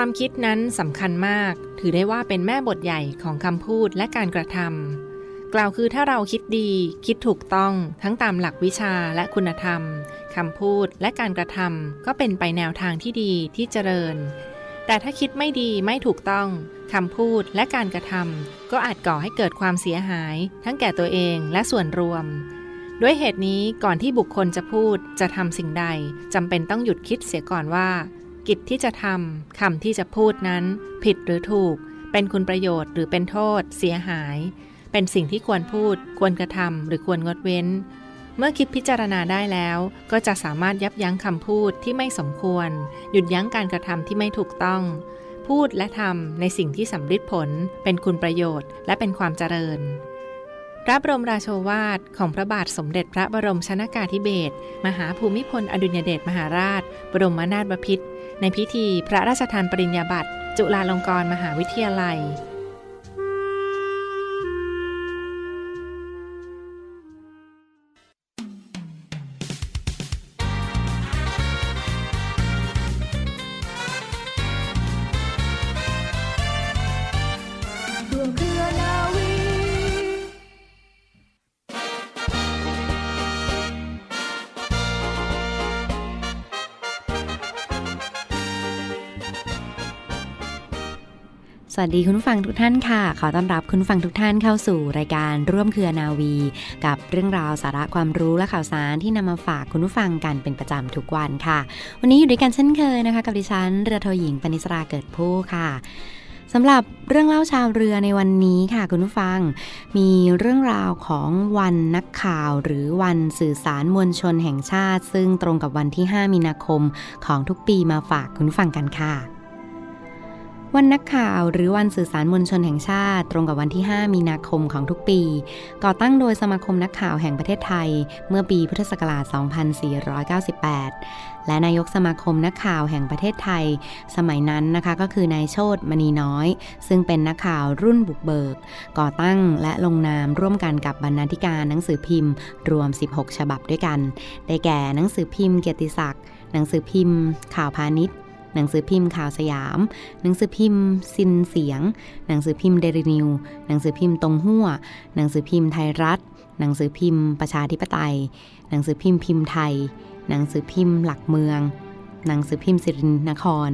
ความคิดนั้นสำคัญมาก ถือได้ว่าเป็นแม่บทใหญ่ของคำพูดและการกระทำกล่าวคือถ้าเราคิดดี คิดถูกต้องทั้งตามหลักวิชาและคุณธรรมคำพูดและการกระทำก็เป็นไปแนวทางที่ดีที่เจริญ แต่ถ้าคิดไม่ดีไม่ถูกต้องคำพูดและการกระทำก็อาจก่อให้เกิดความเสียหาย ทั้งแก่ตัวเองและส่วนรวมด้วยเหตุนี้ก่อนที่บุคคลจะพูดจะทำสิ่งใดจำเป็นต้องหยุดคิดเสียก่อนว่า กิจที่จะทำคำที่จะพูดนั้น ผิดหรือถูก เป็นคุณประโยชน์หรือเป็นโทษ เสียหาย เป็นสิ่งที่ควรพูด ควรกระทำหรือควรงดเว้น เมื่อคิดพิจารณาได้แล้ว ก็จะสามารถยับยั้งคำพูดที่ไม่สมควร หยุดยั้งการกระทำที่ไม่ถูกต้อง พูดและทำในสิ่งที่สำลิดผล เป็นคุณประโยชน์ และเป็นความเจริญพระบรมราโชวาทของพระบาทสมเด็จพระบรมชนากาธิเบศรมหาภูมิพลอดุลยเดชมหาราช บรมนาถบพิตร ในพิธีพระราชทานปริญญาบัตรจุฬาลงกรณ์มหาวิทยาลัย วัสดีคุณผู้ฟังทุกท่านค่ะ ขอต้อนรับคุณผู้ฟังทุกท่านเข้าสู่รายการร่วมเครือนาวี กับเรื่องราวสาระความรู้และข่าวสารที่นำมาฝากคุณผู้ฟังกันเป็นประจำทุกวันค่ะ วันนี้อยู่ด้วยกันเช่นเคยนะคะ กับดิฉันเรือโทหญิงปณิสราเกิดผู้ค่ะสำหรับเรื่องเล่าชาวเรือในวันนี้ค่ะคุณผู้ฟัง มีเรื่องราวของวันนักข่าว หรือวันสื่อสารมวลชนแห่งชาติ ซึ่งตรงกับวันที่ 5 มีนาคมของทุกปีมาฝากคุณผู้ฟังกันค่ะ วันนักข่าวหรือวันสื่อสารมวลชนแห่งชาติ ตรงกับวันที่ 5 มีนาคมของทุกปี ก่อตั้งโดยสมาคมนักข่าวแห่งประเทศไทย เมื่อปีพุทธศักราช 2498 และนายกสมาคมนักข่าวแห่งประเทศไทย สมัยนั้นนะคะก็คือนายโชตมณีน้อย ซึ่งเป็นนักข่าวรุ่นบุกเบิก ก่อตั้งและลงนามร่วมกันกับบรรณาธิการหนังสือพิมพ์ รวม 16 ฉบับด้วยกัน ได้แก่หนังสือพิมพ์เกียรติศักดิ์หนังสือพิมพ์ ข่าวพาณิชย์ หนังสือพิมพ์ข่าวสยาม หนังสือพิมพ์ซินเสียน หนังสือพิมพ์เดลินิวส์ หนังสือพิมพ์ตงฮั้วหนังสือพิมพ์ไทยรัฐ หนังสือพิมพ์ประชาธิปไตย หนังสือพิมพ์พิมพ์ไทย หนังสือพิมพ์หลักเมือง หนังสือพิมพ์ศิรินคร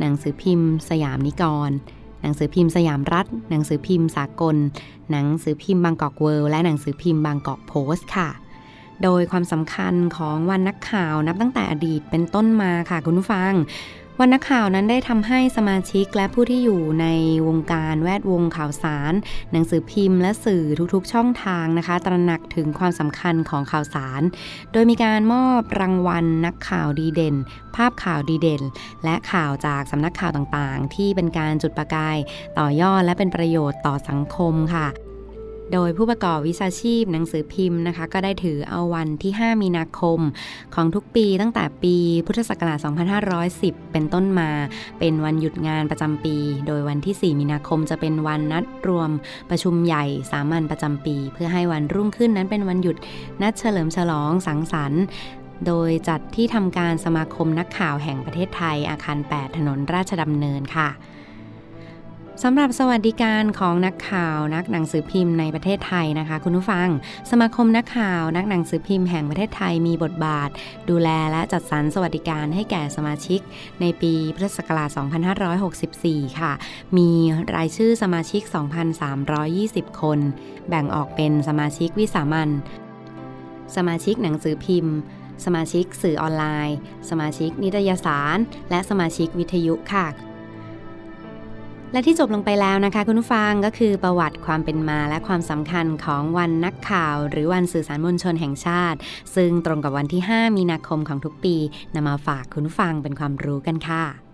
หนังสือพิมพ์สยามนิกรหนังสือพิมพ์สยามรัฐ หนังสือพิมพ์สากล หนังสือพิมพ์บางกอกเวิลด์และหนังสือพิมพ์บางกอกโพสต์ค่ะ โดยความสำคัญของวันนักข่าวนับตั้งแต่อดีตเป็นต้นมาค่ะคุณผู้ฟัง วันนักข่าวนั้นได้ทำให้สมาชิกและผู้ที่อยู่ในวงการแวดวงข่าวสาร หนังสือพิมพ์และสื่อทุกๆช่องทางนะคะ ตระหนักถึงความสำคัญของข่าวสาร โดยมีการมอบรางวัลนักข่าวดีเด่น ภาพข่าวดีเด่น และข่าวจากสำนักข่าวต่างๆ ที่เป็นการจุดประกาย ต่อยอดและเป็นประโยชน์ต่อสังคมค่ะ โดยผู้ประกอบวิชาชีพหนังสือพิมพ์นะคะ ก็ได้ถือเอาวันที่ 5 มีนาคม ของทุกปีตั้งแต่ปีพุทธศักราช 2510 เป็นต้นมา เป็นวันหยุดงานประจำปี โดยวันที่ 4 มีนาคมจะเป็นวันนัดรวมประชุมใหญ่สามัญประจำปี เพื่อให้วันรุ่งขึ้นนั้นเป็นวันหยุดนัดเฉลิมฉลองสังสรรค์โดยจัดที่ทำการสมาคมนักข่าวแห่งประเทศไทยอาคาร 8 ถนนราชดำเนินค่ะ สำหรับสวัสดิการของนักข่าวนักหนังสือพิมพ์ในประเทศไทยนะคะ คุณผู้ฟัง สมาคมนักข่าวนักหนังสือพิมพ์แห่งประเทศไทยมีบทบาท ดูแลและจัดสรรสวัสดิการให้แก่สมาชิก ในปีพุทธศักราช 2564 ค่ะ มีรายชื่อสมาชิก 2,320 คน แบ่งออกเป็นสมาชิกวิสามันสมาชิกหนังสือพิมพ์ สมาชิกสื่อออนไลน์ สมาชิกนิตยสาร และสมาชิกวิทยุค่ะ และที่จบลงไปแล้วนะคะคุณผู้ฟังก็คือประวัติความเป็นมาและความสำคัญของวันนักข่าว หรือวันสื่อสารมวลชนแห่งชาติ ซึ่งตรงกับวันที่ 5 มีนาคมของทุกปีนำมาฝากคุณผู้ฟังเป็นความรู้กันค่ะ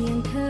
ท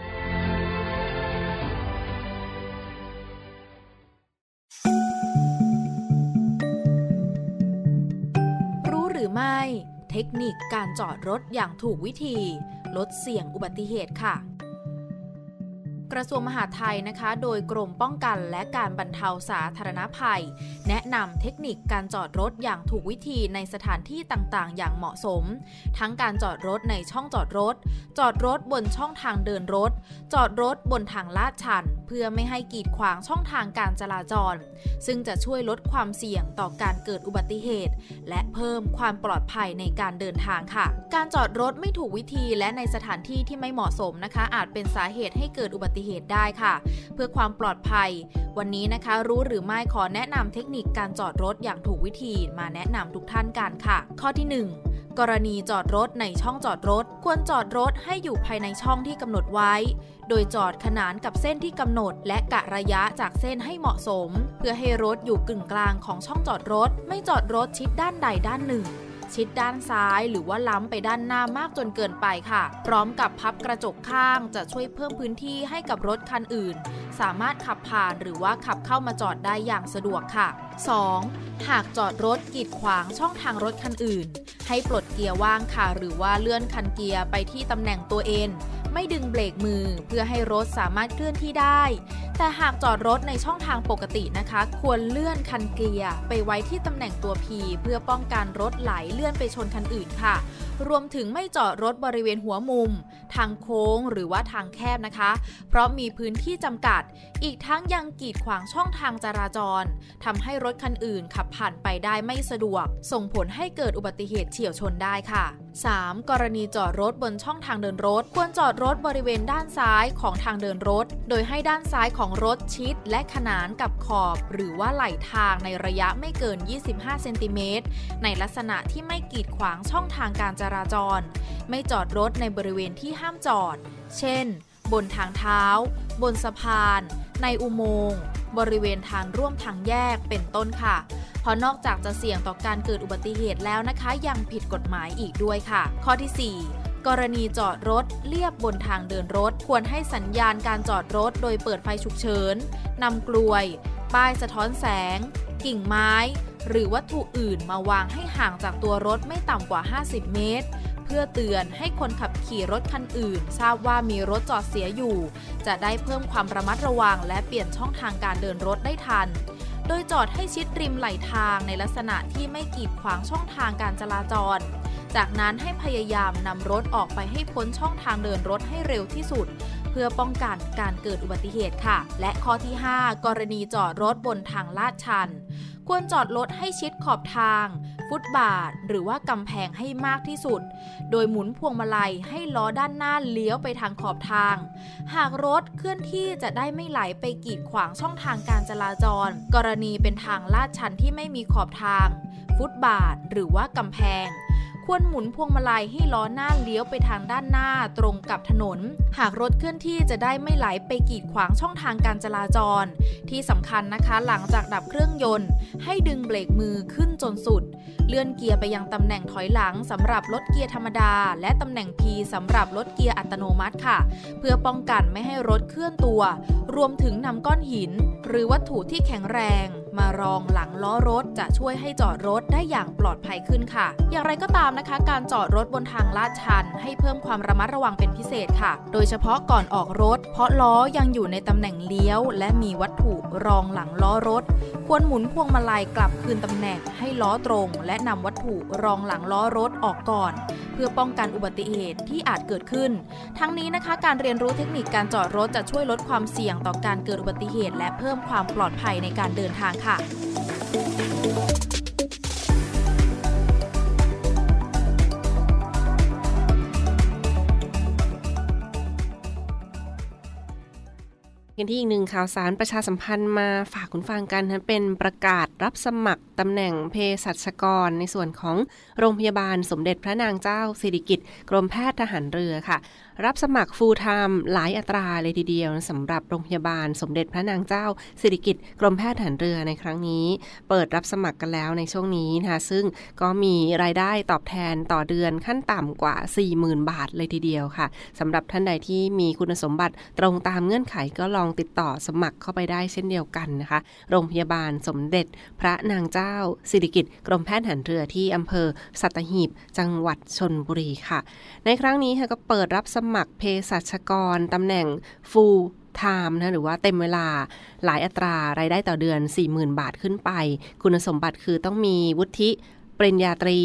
เทคนิคการจอดรถอย่างถูกวิธี ลดเสี่ยงอุบัติเหตุค่ะ กระทรวงมหาดไทยนะคะ โดยกรมป้องกันและการบรรเทาสาธารณภัย แนะนำเทคนิคการจอดรถอย่างถูกวิธีในสถานที่ต่างๆ อย่างเหมาะสม ทั้งการจอดรถในช่องจอดรถ จอดรถบนช่องทางเดินรถ จอดรถบนทางลาดชัน เพื่อไม่ให้กีดขวางช่องทางการจราจร ซึ่งจะช่วยลดความเสี่ยงต่อการเกิดอุบัติเหตุ และเพิ่มความปลอดภัยในการเดินทางค่ะ การจอดรถไม่ถูกวิธีและในสถานที่ที่ไม่เหมาะสมนะคะ อาจเป็นสาเหตุให้เกิดอุบัติเหตุได้ค่ะ เพื่อความปลอดภัย วันนี้นะคะรู้หรือไม่ขอแนะนำเทคนิคการจอดรถอย่างถูกวิธีมาแนะนำทุกท่านกันค่ะ ข้อที่ 1 กรณีจอดรถในช่องจอดรถ ควรจอดรถให้อยู่ภายในช่องที่กำหนดไว้ โดยจอดขนานกับเส้นที่กำหนด และกะระยะจากเส้นให้เหมาะสม เพื่อให้รถอยู่กึ่งกลางของช่องจอดรถ ไม่จอดรถชิดด้านใดด้านหนึ่ง ชิดด้านซ้าย หรือว่าล้ำไปด้านหน้ามากจนเกินไปค่ะ พร้อมกับพับกระจกข้างจะช่วยเพิ่มพื้นที่ให้กับรถคันอื่น สามารถขับผ่านหรือว่าขับเข้ามาจอดได้อย่างสะดวกค่ะ 2. หากจอดรถกีดขวางช่องทางรถคันอื่น ให้ปลดเกียร์ว่างค่ะ หรือว่าเลื่อนคันเกียร์ไปที่ตำแหน่งตัวเองไม่ดึงเบรกมือเพื่อให้รถสามารถเคลื่อนที่ได้ แต่หากจอดรถในช่องทางปกตินะคะ ควรเลื่อนคันเกียร์ไปไว้ที่ตำแหน่งตัว P เพื่อป้องกันรถไหลเลื่อนไปชนคันอื่นค่ะ รวมถึงไม่จอดรถบริเวณหัวมุม ทางโค้งหรือว่าทางแคบนะคะ เพราะมีพื้นที่จำกัด อีกทั้งยังกีดขวางช่องทางจราจรทำให้รถคันอื่นขับผ่านไปได้ไม่สะดวก ส่งผลให้เกิดอุบัติเหตุเฉียวชนได้ค่ะ 3. กรณีจอดรถบนช่องทางเดินรถ ควรจอดรถบริเวณด้านซ้ายของทางเดินรถ โดยให้ด้านซ้ายของรถชิด และขนานกับขอบ หรือว่าไหลทางในระยะไม่เกิน 25 เซนติเมตรในลักษณะที่ไม่กีดขวางช่องทางการจราจร ไม่จอดรถในบริเวณที่ห้ามจอด เช่น บนทางเท้า บนสะพาน ในอุโมงค์ บริเวณทางร่วมทางแยกเป็นต้นค่ะ เพราะนอกจากจะเสี่ยงต่อการเกิดอุบัติเหตุแล้วนะคะ ยังผิดกฎหมายอีกด้วยค่ะ ข้อที่ 4กรณีจอดรถเลียบบนทางเดินรถ ควรให้สัญญาณการจอดรถโดยเปิดไฟฉุกเฉินนำกลวย ป้ายสะท้อนแสง กิ่งไม้ หรือวัตถุอื่นมาวางให้ห่างจากตัวรถไม่ต่ำกว่า 50 เมตร เพื่อเตือนให้คนขับขี่รถคันอื่น ทราบว่ามีรถจอดเสียอยู่ จะได้เพิ่มความระมัดระวัง และเปลี่ยนช่องทางการเดินรถได้ทัน โดยจอดให้ชิดริมไหลทางในลักษณะที่ไม่กีดขวางช่องทางการจราจรจากนั้นให้พยายามนำรถออกไปให้พ้นช่องทางเดินรถให้เร็วที่สุด เพื่อป้องกันการเกิดอุบัติเหตุค่ะ และข้อที่ 5 กรณีจอดรถบนทางลาดชัน ควรจอดรถให้ชิดขอบทาง ฟุตบาท หรือว่ากำแพงให้มากที่สุด โดยหมุนพวงมาลัยให้ล้อด้านหน้าเลี้ยวไปทางขอบทาง หากรถเคลื่อนที่จะได้ไม่ไหลไปกีดขวางช่องทางการจราจร กรณีเป็นทางลาดชันที่ไม่มีขอบทาง ฟุตบาท หรือว่ากำแพง ควรหมุนพวงมาลัยให้ล้อหน้าเลี้ยวไปทางด้านหน้าตรงกับถนน หากรถเคลื่อนที่จะได้ไม่ไหลไปกีดขวางช่องทางการจราจร ที่สำคัญนะคะหลังจากดับเครื่องยนต์ ให้ดึงเบรกมือขึ้นจนสุด เลื่อนเกียร์ไปยังตำแหน่งถอยหลังสำหรับรถเกียร์ธรรมดา และตำแหน่ง P สำหรับรถเกียร์อัตโนมัติค่ะ เพื่อป้องกันไม่ให้รถเคลื่อนตัว รวมถึงนำก้อนหิน หรือวัตถุที่แข็งแรง มารองหลังล้อรถจะช่วยให้จอดรถได้อย่างปลอดภัยขึ้นค่ะ อย่างไรก็ตามนะคะ การจอดรถบนทางลาดชัน ให้เพิ่มความระมัดระวังเป็นพิเศษค่ะ โดยเฉพาะก่อนออกรถ เพราะล้อยังอยู่ในตำแหน่งเลี้ยว และมีวัตถุรองหลังล้อรถ ควรหมุนพวงมาลัยกลับคืนตำแหน่งให้ล้อตรง และนำวัตถุรองหลังล้อรถออกก่อน เพื่อป้องกันอุบัติเหตุที่อาจเกิดขึ้น ทั้งนี้นะคะการเรียนรู้เทคนิคการจอดรถจะช่วยลดความเสี่ยงต่อการเกิดอุบัติเหตุ และเพิ่มความปลอดภัยในการเดินทางค่ะกันที่อีกหนึ่งข่าวสารประชาสัมพันธ์มาฝากคุณฟังกันนะเป็นประกาศรับสมัครตำแหน่งเภสัชกร ในส่วนของโรงพยาบาลสมเด็จพระนางเจ้าสิริกิติ์กรมแพทย์ทหารเรือค่ะ รับสมัครฟูลไทม์หลายอัตราเลยทีเดียวสำหรับโรงพยาบาลสมเด็จพระนางเจ้าสิริกิติ์กรมแพทย์ทหารเรือในครั้งนี้ เปิดรับสมัครกันแล้วในช่วงนี้นะคะซึ่งก็มีรายได้ตอบแทนต่อเดือนขั้นต่ำกว่า 40,000 บาทเลยทีเดียวค่ะสำหรับท่านใดที่มีคุณสมบัติตรงตามเงื่อนไขก็ลองติดต่อสมัครเข้าไปได้เช่นเดียวกันนะคะ โรงพยาบาลสมเด็จพระนางเจ้าสิริกิติ์กรมแพทย์ทหารเรือที่อำเภอสัตหีบ จังหวัดชนบุรีค่ะ ในครั้งนี้ค่ะก็เปิดรับสมัครเภสัชกรตำแหน่ง full time นะหรือว่าเต็มเวลาหลายอัตรารายได้ต่อเดือน 40,000 บาทขึ้นไป คุณสมบัติคือต้องมีวุฒิปริญญาตรี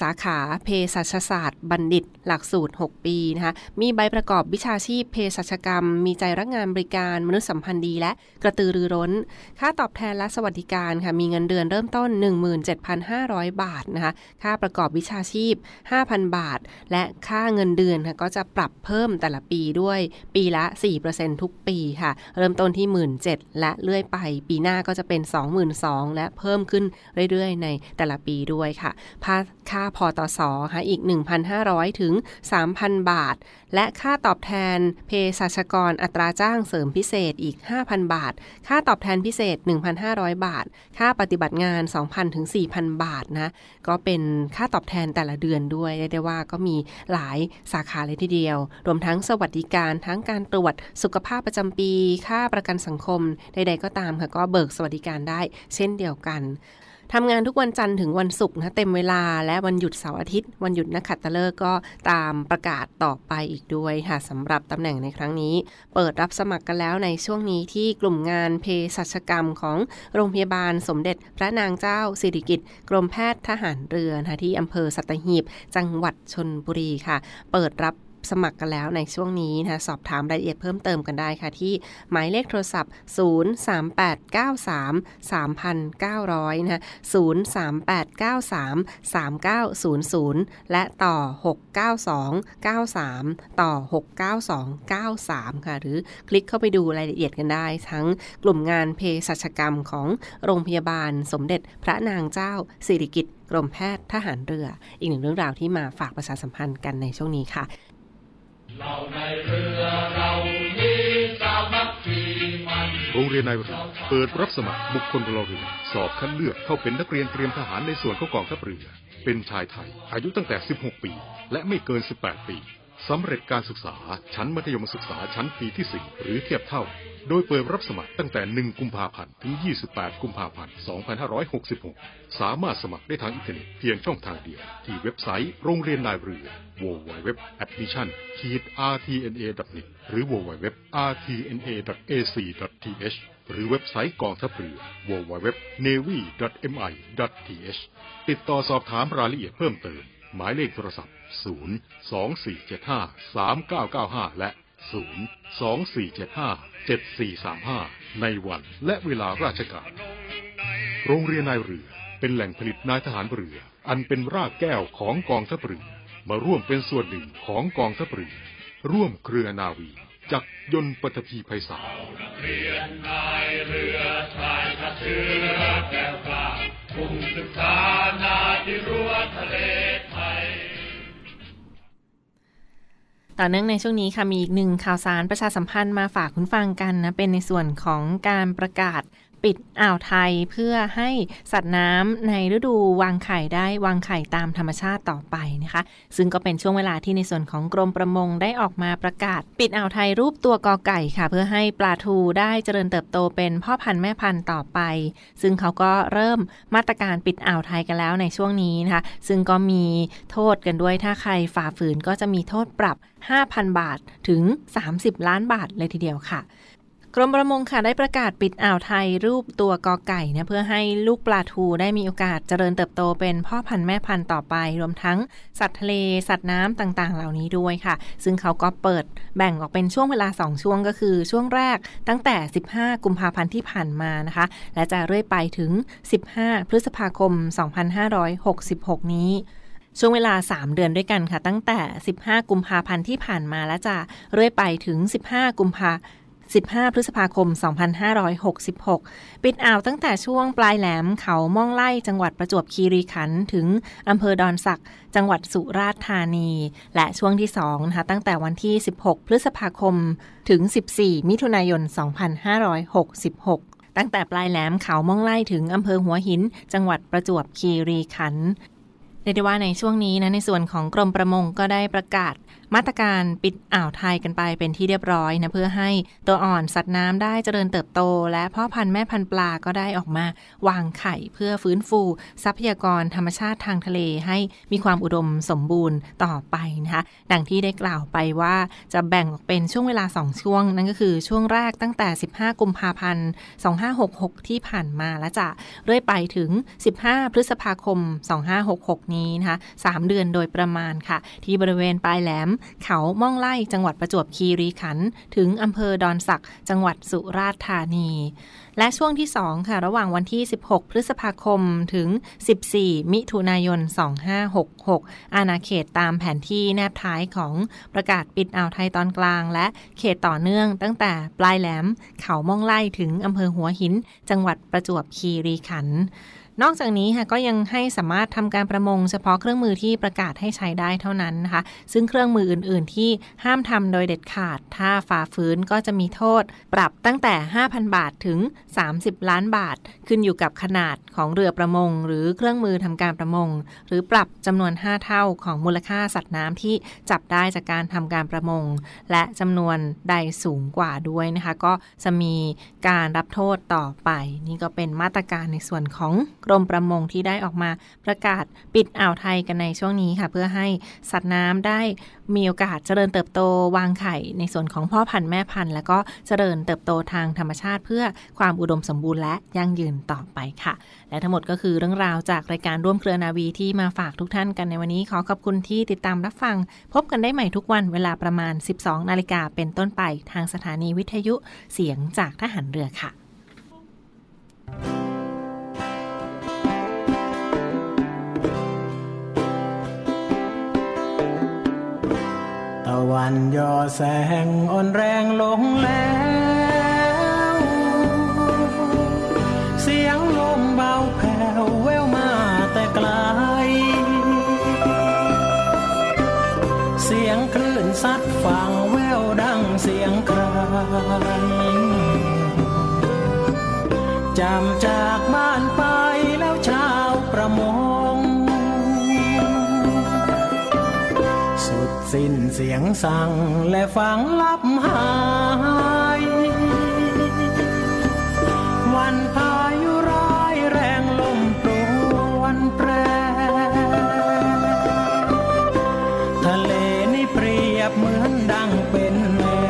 สาขาเภสัชศาสตร์บัณฑิต หลักสูตร 6 ปีนะคะมีใบประกอบวิชาชีพเภสัชกรรม มีใจรักงานบริการมนุษยสัมพันธ์ดี และกระตือรือร้น ค่าตอบแทนและสวัสดิการค่ะมีเงินเดือนเริ่มต้น 17,500 บาทนะคะค่าประกอบวิชาชีพ 5,000 บาท และค่าเงินเดือนค่ะก็จะปรับเพิ่มแต่ละปีด้วยปีละ 4%ทุกปีค่ะ เริ่มต้นที่ 17,000และเลื่อยไป ปีหน้าก็จะเป็น 22,000และเพิ่มขึ้นเรื่อยๆ ในแต่ละปีด้วยค่ะค่าค่าพอตสอค่ะอีก 1,500 ถึง 3,000 บาท และค่าตอบแทนเภสัชกรอัตราจ้างเสริมพิเศษอีก 5,000 บาท ค่าตอบแทนพิเศษ 1,500 บาท ค่าปฏิบัติงาน 2,000 ถึง 4,000 บาทนะ ก็เป็นค่าตอบแทนแต่ละเดือนด้วยเรียกได้ว่าก็มีหลายสาขาเลยทีเดียว รวมทั้งสวัสดิการทั้งการตรวจสุขภาพประจำปี ค่าประกันสังคมใดๆก็ตามค่ะก็เบิกสวัสดิการได้เช่นเดียวกัน ทำงานทุกวันจันทร์ถึงวันศุกร์นะเต็มเวลาและวันหยุดเสาร์อาทิตย์ วันหยุดนักขัตฤกษ์ก็ตามประกาศต่อไปอีกด้วยค่ะสำหรับตำแหน่งในครั้งนี้ เปิดรับสมัครกันแล้วในช่วงนี้ที่กลุ่มงานเภสัชกรรมของโรงพยาบาลสมเด็จพระนางเจ้าสิริกิติ์กรมแพทย์ทหารเรือนะที่อำเภอสัตหีบ จังหวัดชนบุรีค่ะ เปิดรับ สมัครกันแล้วในช่วงนี้นะคะสอบถามรายละเอียดเพิ่มเติมกันได้ค่ะ ที่หมายเลขโทรศัพท์ 03893 3,900นะคะ03893 3900 และต่อ 69293 ต่อ 69293 ค่ะ หรือคลิกเข้าไปดูรายละเอียดกันได้ ทั้งกลุ่มงานเภสัชกรรมของโรงพยาบาลสมเด็จพระนางเจ้าสิริกิติ์กรมแพทย์ทหารเรือ อีกหนึ่งเรื่องราวที่มาฝากประชาสัมพันธ์กันในช่วงนี้ค่ะ เราในเรือเรานี้สามัคคีมันโรงเรียนนายเรือเปิดรับสมัครบุคคลพลเรือนสอบคัดเลือกเข้าเป็นนักเรียนเตรียมทหารในส่วนของกองทัพเรือ เป็นชายไทย อายุตั้งแต่ 16 ปี และไม่เกิน 18 ปี สำเร็จการศึกษาชั้นมัธยมศึกษาชั้นปีที่4หรือเทียบเท่า โดยเปิดรับสมัครตั้งแต่ 1 กุมภาพันธ์ ถึง 28 กุมภาพันธ์ 2566 สามารถสมัครได้ทางอินเทอร์เน็ตเพียงช่องทางเดียว ที่เว็บไซต์โรงเรียนนายเรือ www.admission-rtna.net หรือ www.rtna.ac.th หรือเว็บไซต์กองทัพเรือ www.navy.mi.th ติดต่อสอบถามรายละเอียดเพิ่มเติม หมายเลขโทรศัพท์ 0 2 4 7 5 3 9 9 5 และ 0 2 4 7 5 7 4 3 5 ในวันและเวลาราชการ โรงเรียนนายเรือเป็นแหล่งผลิตนายทหารเรือ อันเป็นรากแก้วของกองทัพเรือ มาร่วมเป็นส่วนหนึ่งของกองทัพเรือ ร่วมเครือนาวีจักยนต์ปฐพีไพศาลเรียนนายเรือชายทะเชือแก้วกล้าคุมศึกษานาที่รั้วทะเล ต่อเนื่องในช่วงนี้ค่ะมีอีกหนึ่งข่าวสารประชาสัมพันธ์มาฝากคุณฟังกันนะเป็นในส่วนของการประกาศ ปิดอ่าวไทยเพื่อให้สัตว์น้ำในฤดูวางไข่ได้วางไข่ตามธรรมชาติต่อไปนะคะ ซึ่งก็เป็นช่วงเวลาที่ในส่วนของกรมประมงได้ออกมาประกาศ ปิดอ่าวไทยรูปตัวกอไก่ค่ะ เพื่อให้ปลาทูได้เจริญเติบโตเป็นพ่อพันธุ์แม่พันธุ์ต่อไป ซึ่งเขาก็เริ่มมาตรการปิดอ่าวไทยกันแล้วในช่วงนี้นะคะ ซึ่งก็มีโทษกันด้วยถ้าใครฝ่าฝืนก็จะมีโทษปรับ 5,000 บาทถึง 30 ล้านบาทเลยทีเดียวค่ะ กรมประมงค่ะได้ประกาศปิดอ่าวไทยรูปตัวกอไก่นะเพื่อให้ลูกปลาทูได้มีโอกาสเจริญเติบโตเป็นพ่อพันธุ์แม่พันธุ์ต่อไป รวมทั้งสัตว์ทะเลสัตว์น้ำต่างๆ เหล่านี้ด้วยค่ะ ซึ่งเขาก็เปิดแบ่งออกเป็นช่วงเวลา 2 ช่วงก็คือช่วงแรกตั้งแต่ 15 กุมภาพันธ์ที่ผ่านมานะคะ และจะเรื่อยไปถึง 15 พฤษภาคม 2566 นี้ช่วงเวลา 3 เดือนด้วยกันค่ะ ตั้งแต่ 15 กุมภาพันธ์ที่ผ่านมาและจะเรื่อยไปถึง 15 กุมภา 15 พฤษภาคม 2566 ปิดอ่าวตั้งแต่ช่วงปลายแหลมเขาม่องไล่จังหวัดประจวบคีรีขันธ์ถึงอำเภอดอนสัก จังหวัดสุราษฎร์ธานี และช่วงที่2นะคะตั้งแต่วันที่ 16 พฤษภาคม ถึง 14 มิถุนายน 2566ตั้งแต่ปลายแหลมเขาม่องไล่ถึงอำเภอหัวหิน จังหวัดประจวบคีรีขันธ์เรียกได้ว่าในช่วงนี้นะในส่วนของกรมประมงก็ได้ประกาศมาตรการปิดอ่าวไทยกันไปเป็นที่เรียบร้อยนะเพื่อให้ตัวอ่อนสัตว์น้ำได้เจริญเติบโต และพ่อพันธุ์แม่พันธุ์ปลาก็ได้ออกมาวางไข่เพื่อฟื้นฟู ทรัพยากรธรรมชาติทางทะเลให้มีความอุดมสมบูรณ์ต่อไปนะคะดังที่ได้กล่าวไปว่าจะแบ่งออกเป็นช่วงเวลา 2 ช่วง นั่นก็คือช่วงแรกตั้งแต่ 15 กุมภาพันธ์ 2566 ที่ผ่านมาและจะเรื่อยไปถึง 15 พฤษภาคม 2566 นี้นะคะ3เดือนโดยประมาณค่ะ ที่บริเวณปลายแหลมเขาม่องไล่จังหวัดประจวบคีรีขันธ์ถึงอำเภอดอนสักจังหวัดสุราษฎร์ธานี และช่วงที่ 2 ค่ะ ระหว่างวันที่ 16 พฤษภาคมถึง 14 มิถุนายน 2566 อาณาเขตตามแผนที่แนบท้ายของประกาศปิดอ่าวไทยตอนกลาง และเขตต่อเนื่องตั้งแต่ปลายแหลม เขาม่องไล่ถึงอำเภอหัวหิน จังหวัดประจวบคีรีขันธ์ นอกจากนี้ค่ะก็ยังให้สามารถทำการประมง เฉพาะเครื่องมือที่ประกาศให้ใช้ได้เท่านั้นนะคะ ซึ่งเครื่องมืออื่น ๆ ที่ห้ามทำโดยเด็ดขาด ถ้าฝ่าฝืนก็จะมีโทษ ปรับตั้งแต่ 5,000 บาทถึง 30 ล้านบาท ขึ้นอยู่กับขนาดของเรือประมง หรือเครื่องมือทำการประมง หรือปรับจำนวน 5 เท่าของมูลค่าสัตว์น้ำที่จับได้จากการทำการประมง และจำนวนใดสูงกว่าด้วยนะคะ ก็จะมีการรับโทษต่อไป นี่ก็เป็นมาตรการในส่วนของกรมประมงที่ได้ออกมาประกาศปิดอ่าวไทยกันในช่วงนี้ค่ะ เพื่อให้สัตว์น้ำได้มีโอกาสเจริญเติบโตวางไข่ ในส่วนของพ่อพันธุ์แม่พันธุ์แล้วก็เจริญเติบโตทางธรรมชาติ เพื่อความอุดมสมบูรณ์และยั่งยืนต่อไปค่ะ และทั้งหมดก็คือเรื่องราวจากรายการร่วมเครือนาวีที่มาฝากทุกท่านกันในวันนี้ขอขอบคุณที่ติดตามรับฟัง พบกันได้ใหม่ทุกวันเวลาประมาณ 12 นาฬิกาเป็นต้นไปทางสถานีวิทยุเสียงจากทหารเรือค่ะตะ วันย่อแสงอ่อนแรงลงแล้ว เสียงลมเบาแผ่วแววมาแต่ไกล เสียงคลื่นซัดฝั่งแววดังเสียงใครจำจากบ้าน สิ้นเสียงสั่งและฟังลับหาย วันพายุร้ายแรงลมปรวนแปร ทะเลนี่เปรียบเหมือนดังเป็นแม่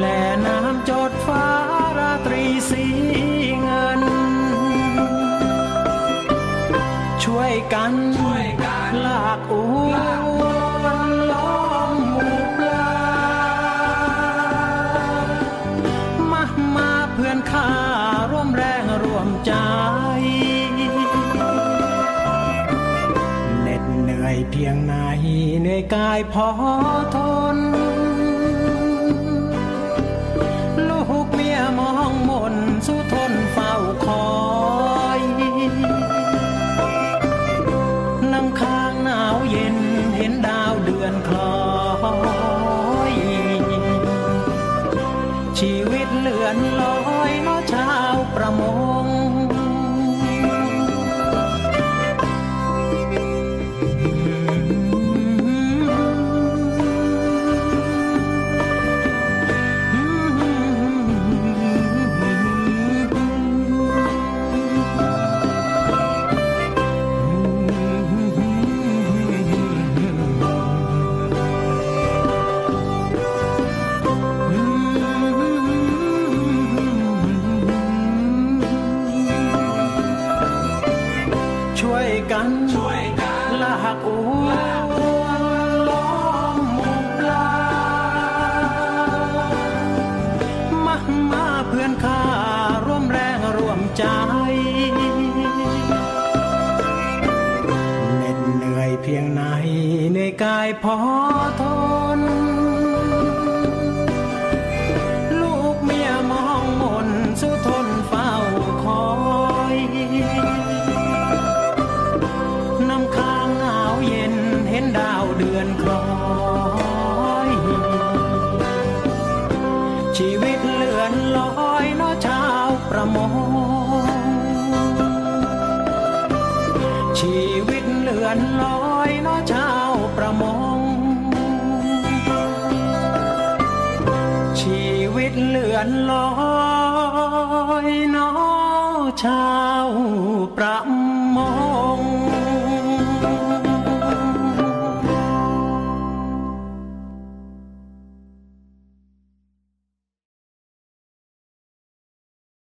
และน้ำจดฟ้าราตรีสีเงิน ช่วยกัน กายพอทน เดือนคล้อยชีวิตเลื่อนลอยน้อชาวประมงชีวิตเลื่อนลอยน้อชาวประมงชีวิตเลื่อนลอย